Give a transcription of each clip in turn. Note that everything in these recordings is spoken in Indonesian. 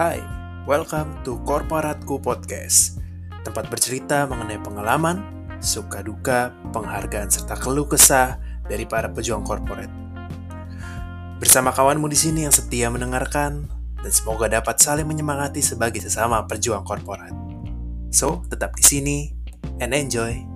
Hai, welcome to Korporatku Podcast Tempat bercerita mengenai pengalaman, suka duka, penghargaan, serta keluh kesah dari para pejuang korporat. Bersama kawanmu di sini yang setia mendengarkan Dan semoga dapat saling menyemangati sebagai sesama perjuang korporat. So, tetap di sini and enjoy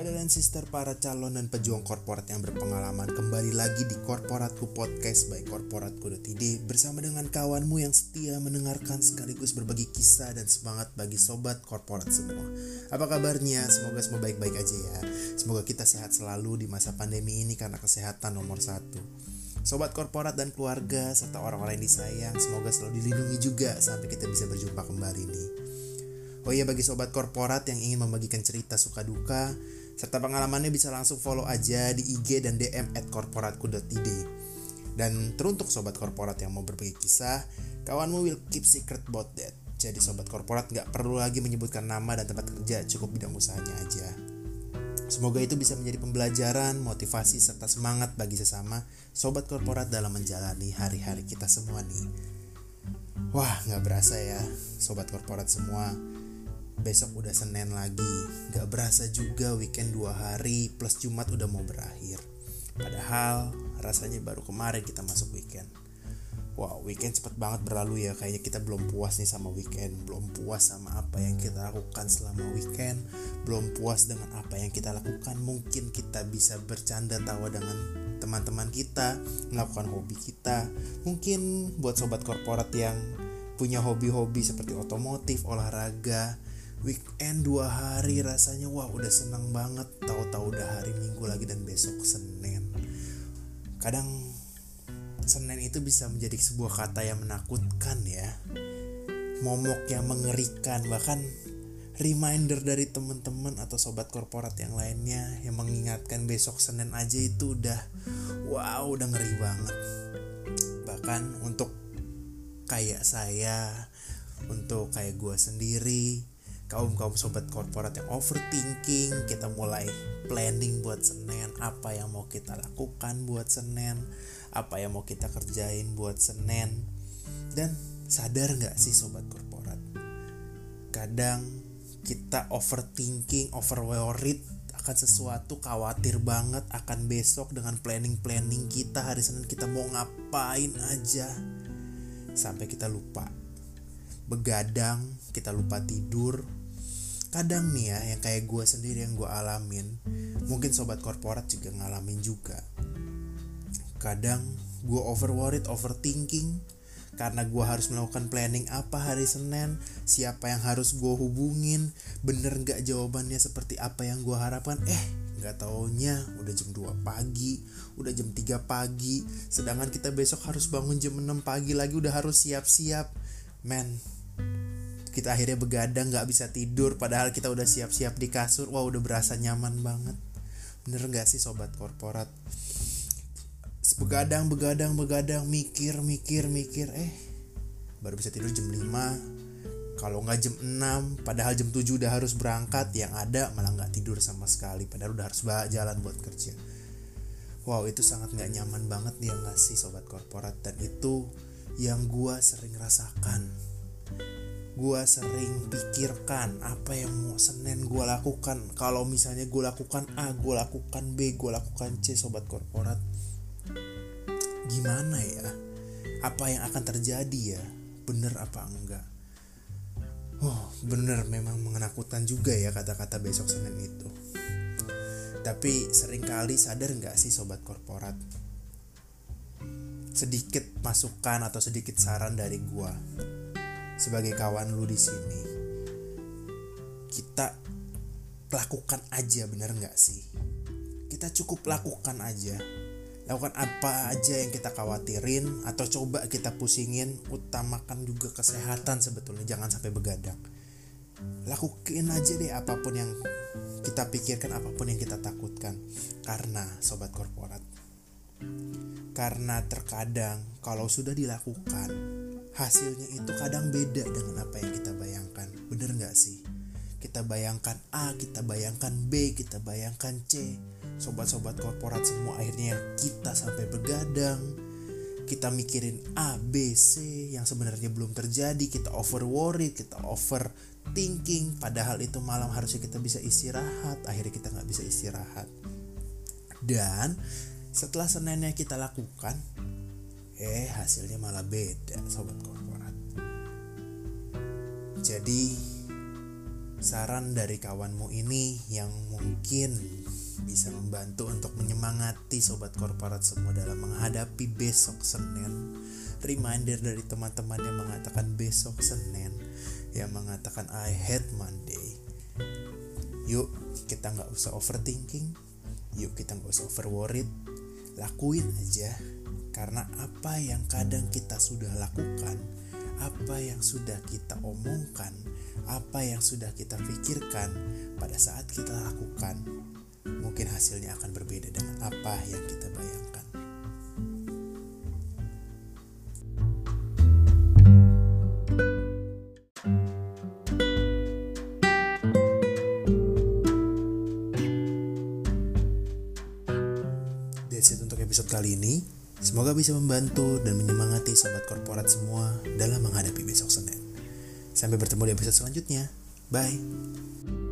Brother dan sister para calon dan pejuang korporat yang berpengalaman kembali lagi di Korporatku Podcast by Korporatku.id bersama dengan kawanmu yang setia mendengarkan sekaligus berbagi kisah dan semangat bagi sobat korporat semua. Apa kabarnya? Semoga semua baik-baik aja ya. Semoga kita sehat selalu di masa pandemi ini karena kesehatan nomor satu. Sobat korporat dan keluarga serta orang-orang yang disayang semoga selalu dilindungi juga sampai kita bisa berjumpa kembali nih. Oh iya bagi sobat korporat yang ingin membagikan cerita suka duka serta pengalamannya bisa langsung follow aja di IG dan DM at korporatku.id Dan teruntuk sobat korporat yang mau berbagi kisah, kawanmu will keep secret about that. Jadi sobat korporat nggak perlu lagi menyebutkan nama dan tempat kerja, cukup bidang usahanya aja. Semoga itu bisa menjadi pembelajaran, motivasi, serta semangat bagi sesama sobat korporat dalam menjalani hari-hari kita semua nih. Wah, nggak berasa ya, sobat korporat semua besok udah Senin lagi. Gak berasa juga weekend dua hari plus Jumat udah mau berakhir. Padahal rasanya baru kemarin kita masuk weekend. Wow weekend cepet banget berlalu ya. Kayaknya kita belum puas nih sama weekend. Belum puas sama apa yang kita lakukan selama weekend. Belum puas dengan apa yang kita lakukan. Mungkin kita bisa bercanda tawa dengan teman-teman kita Melakukan hobi kita. Mungkin buat sobat korporat yang punya hobi-hobi seperti otomotif, olahraga, weekend dua hari rasanya wah udah senang banget. Tahu-tahu udah hari minggu lagi dan besok senin. Kadang senin itu bisa menjadi sebuah kata yang menakutkan ya. Momok yang mengerikan bahkan reminder dari teman-teman atau sobat korporat yang lainnya yang mengingatkan besok senin aja itu udah wow udah ngeri banget. Bahkan untuk kayak saya untuk kayak gue sendiri kaum kaum sobat korporat yang overthinking kita mulai planning buat Senin apa yang mau kita lakukan buat Senin apa yang mau kita kerjain buat Senin. Dan sadar nggak sih sobat korporat? Kadang kita overthinking over worried akan sesuatu khawatir banget akan besok dengan planning-planning kita hari Senin kita mau ngapain aja. Sampai kita lupa. Begadang kita lupa tidur kadang nih ya yang kayak gue sendiri yang gue alamin mungkin sobat korporat juga ngalamin juga. Kadang gue over worried overthinking karena gue harus melakukan planning apa hari Senin siapa yang harus gue hubungin bener nggak jawabannya seperti apa yang gue harapkan. Eh nggak taunya udah jam 2 pagi udah jam 3 pagi sedangkan kita besok harus bangun jam 6 pagi lagi udah harus siap-siap. Men kita akhirnya begadang nggak bisa tidur padahal kita udah siap-siap di kasur. Wah udah berasa nyaman banget. Bener nggak sih sobat korporat? Begadang begadang begadang mikir mikir mikir. Eh baru bisa tidur jam 5 kalau nggak jam 6 padahal jam 7 udah harus berangkat yang ada malah nggak tidur sama sekali. Padahal udah harus jalan buat kerja. Wow itu sangat nggak nyaman banget dia nggak sih sobat korporat? Dan itu yang gua sering rasakan gue sering pikirkan apa yang mau Senin gue lakukan. Kalau misalnya gue lakukan A gue lakukan B gue lakukan C sobat korporat gimana ya? Apa yang akan terjadi ya? Bener apa enggak? Oh bener memang menakutkan juga ya kata-kata besok Senin itu. Tapi sering kali sadar nggak sih sobat korporat? Sedikit masukan atau sedikit saran dari gue sebagai kawan lu di sini kita lakukan aja bener nggak sih? Kita cukup lakukan aja. Lakukan apa aja yang kita khawatirin atau coba kita pusingin utamakan juga kesehatan sebetulnya jangan sampai begadang. Lakukan aja deh apa pun yang kita pikirkan apa pun yang kita takutkan. Karena sobat korporat karena terkadang kalau sudah dilakukan hasilnya itu kadang beda dengan apa yang kita bayangkan bener nggak sih kita bayangkan A, kita bayangkan B, kita bayangkan C. Sobat-sobat korporat semua akhirnya kita sampai begadang. Kita mikirin A, B, C yang sebenarnya belum terjadi. Kita over worried, kita over thinking. Padahal itu malam harusnya kita bisa istirahat. Akhirnya kita nggak bisa istirahat. Dan setelah Seninnya kita lakukan, eh hasilnya malah beda sobat korporat. Jadi saran dari kawanmu ini yang mungkin bisa membantu untuk menyemangati sobat korporat semua dalam menghadapi besok Senin. Reminder dari teman-teman yang mengatakan besok Senin, yang mengatakan I hate Monday. Yuk kita nggak usah overthinking, yuk kita nggak usah over worried, lakuin aja. Karena apa yang kadang kita sudah lakukan, apa yang sudah kita omongkan, apa yang sudah kita pikirkan pada saat kita lakukan, mungkin hasilnya akan berbeda dengan apa yang kita bayangkan. That's it untuk episode kali ini. Semoga bisa membantu dan menyemangati sobat korporat semua dalam menghadapi besok Senin. Sampai bertemu di episode selanjutnya. Bye.